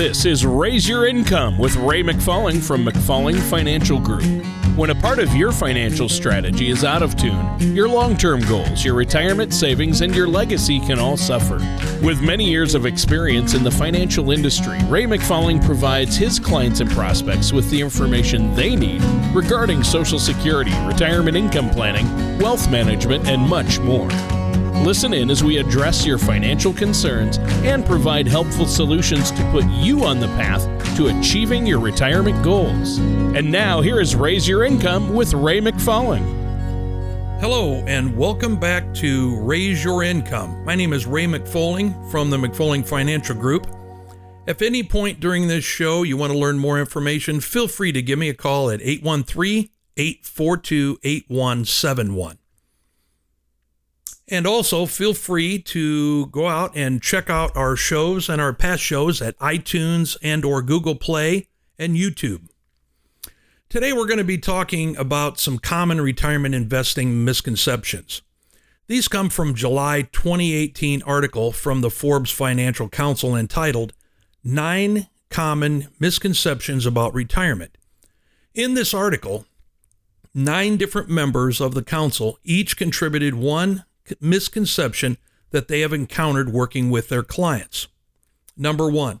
This is Raise Your Income with Ray McFalling from McFalling Financial Group. When a part of your financial strategy is out of tune, your long term goals, your retirement savings, and your legacy can all suffer. With many years of experience in the financial industry, Ray McFalling provides his clients and prospects with the information they need regarding Social Security, retirement income planning, wealth management, and much more. Listen in as we address your financial concerns and provide helpful solutions to put you on the path to achieving your retirement goals. And now, here is Raise Your Income with Ray McFalling. Hello, and welcome back to Raise Your Income. My name is Ray McFalling from the McFalling Financial Group. If any point during this show you want to learn more information, feel free to give me a call at 813 842 8171. And also feel free to go out and check out our shows and our past shows at iTunes and or Google Play and YouTube. Today we're going to be talking about some common retirement investing misconceptions. These come from July 2018 article from the Forbes Financial Council entitled 9 Common Misconceptions About Retirement. In this article, nine different members of the council each contributed one misconception that they have encountered working with their clients. Number one,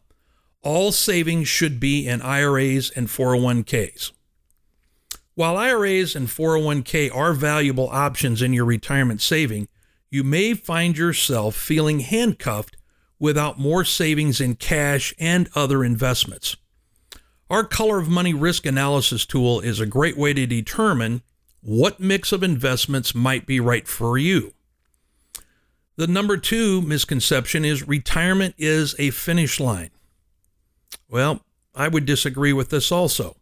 all savings should be in IRAs and 401ks. While IRAs and 401k are valuable options in your retirement saving, you may find yourself feeling handcuffed without more savings in cash and other investments. Our color of money risk analysis tool is a great way to determine what mix of investments might be right for you. The number two misconception is retirement is a finish line. Well, I would disagree with this also.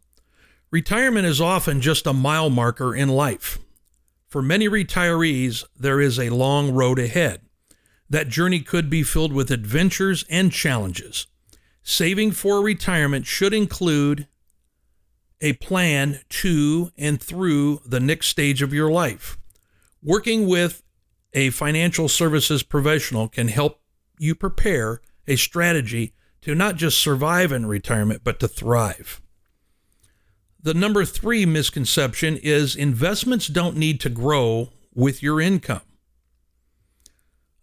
Retirement is often just a mile marker in life. For many retirees, there is a long road ahead. That journey could be filled with adventures and challenges. Saving for retirement should include a plan to and through the next stage of your life. Working with a financial services professional can help you prepare a strategy to not just survive in retirement, but to thrive. The number three misconception is investments don't need to grow with your income.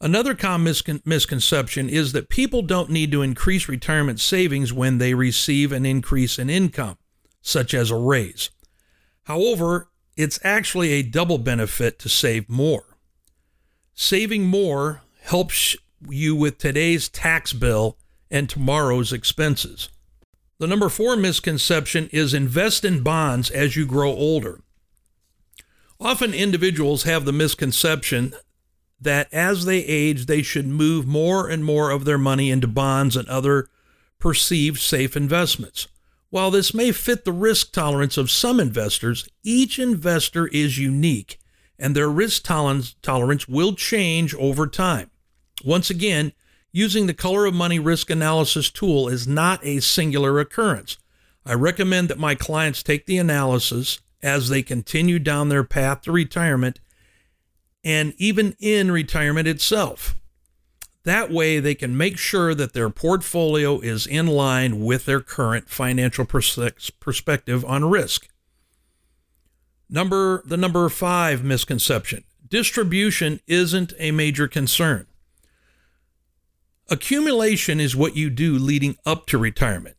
Another common misconception is that people don't need to increase retirement savings when they receive an increase in income, such as a raise. However, it's actually a double benefit to save more. Saving more helps you with today's tax bill and tomorrow's expenses. The number four misconception is invest in bonds as you grow older. Often individuals have the misconception that as they age, they should move more and more of their money into bonds and other perceived safe investments. While this may fit the risk tolerance of some investors, each investor is unique and their risk tolerance will change over time. Once again, using the color of money risk analysis tool is not a singular occurrence. I recommend that my clients take the analysis as they continue down their path to retirement and even in retirement itself. That way, they can make sure that their portfolio is in line with their current financial perspective on risk. Number the number 5 misconception. Distribution isn't a major concern. Accumulation is what you do leading up to retirement.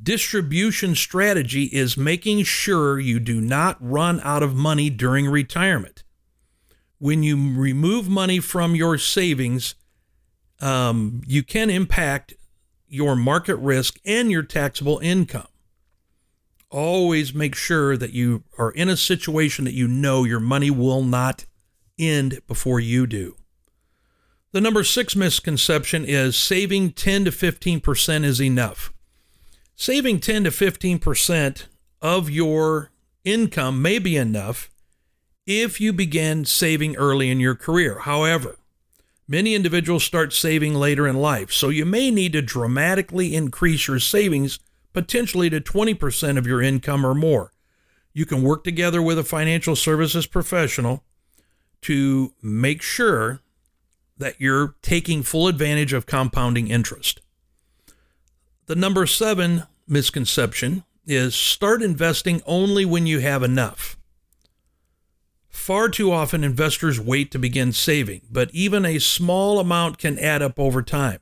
Distribution strategy is making sure you do not run out of money during retirement. When you remove money from your savings, um, you can impact your market risk and your taxable income always make sure that you are in a situation that you know your money will not end before you do. The number six misconception is saving 10 to 15% is enough. Saving 10 to 15% of your income may be enough if you begin saving early in your career. However, many individuals start saving later in life, so you may need to dramatically increase your savings potentially to 20% of your income or more. You can work together with a financial services professional to make sure that you're taking full advantage of compounding interest. The number seven misconception is start investing only when you have enough. Far too often, investors wait to begin saving, but even a small amount can add up over time.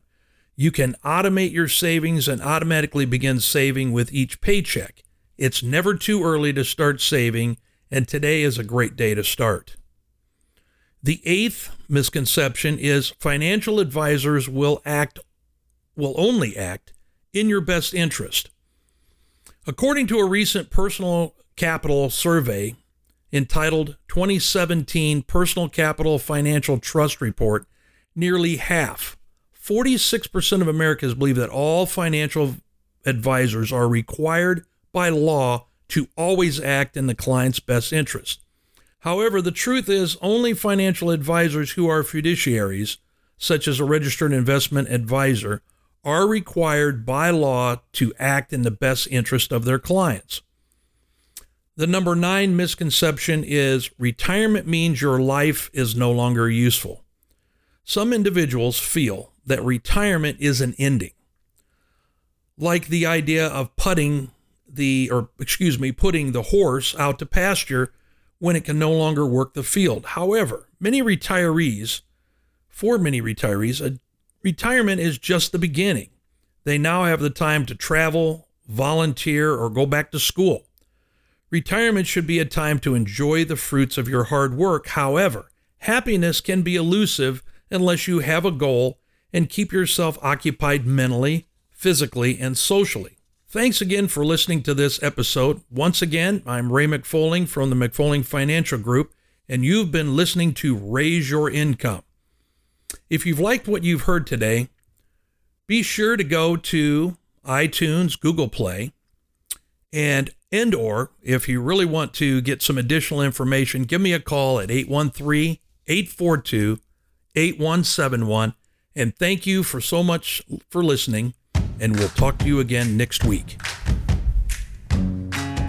You can automate your savings and automatically begin saving with each paycheck. It's never too early to start saving, and today is a great day to start. The eighth misconception is financial advisors will act will only act in your best interest. According to a recent personal capital survey entitled 2017 Personal Capital Financial Trust Report, nearly half, 46% of Americans believe that all financial advisors are required by law to always act in the client's best interest. However, the truth is only financial advisors who are fiduciaries, such as a registered investment advisor, are required by law to act in the best interest of their clients. The number nine misconception is retirement means your life is no longer useful. Some individuals feel that retirement is an ending, like the idea of putting the, or excuse me, putting the horse out to pasture when it can no longer work the field. However, many retirees, for many retirees, retirement is just the beginning. They now have the time to travel, volunteer, or go back to school. Retirement should be a time to enjoy the fruits of your hard work. However, happiness can be elusive unless you have a goal and keep yourself occupied mentally, physically, and socially. Thanks again for listening to this episode. Once again, I'm Ray McFalling from the McFalling Financial Group, and you've been listening to Raise Your Income. If you've liked what you've heard today, be sure to go to iTunes, Google Play, and and or if you really want to get some additional information, give me a call at 813-842-8171 and thank you for so much for listening and we'll talk to you again next week.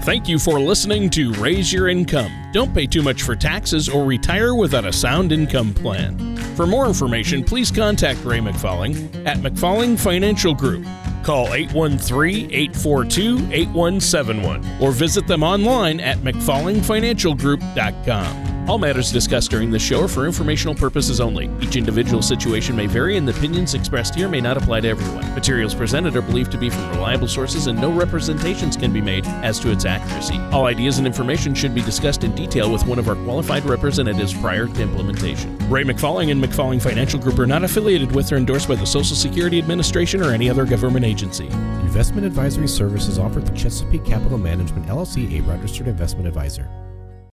Thank you for listening to Raise Your Income. Don't pay too much for taxes or retire without a sound income plan. For more information, please contact Ray McFalling at McFalling Financial Group. Call 813 842 8171 or visit them online at McFallingFinancialGroup.com. All matters discussed during this show are for informational purposes only. Each individual situation may vary, and the opinions expressed here may not apply to everyone. Materials presented are believed to be from reliable sources, and no representations can be made as to its accuracy. All ideas and information should be discussed in detail with one of our qualified representatives prior to implementation. Ray McFalling and McFalling Financial Group are not affiliated with or endorsed by the Social Security Administration or any other government agency. Investment advisory services offered through Chesapeake Capital Management LLC, a registered investment advisor.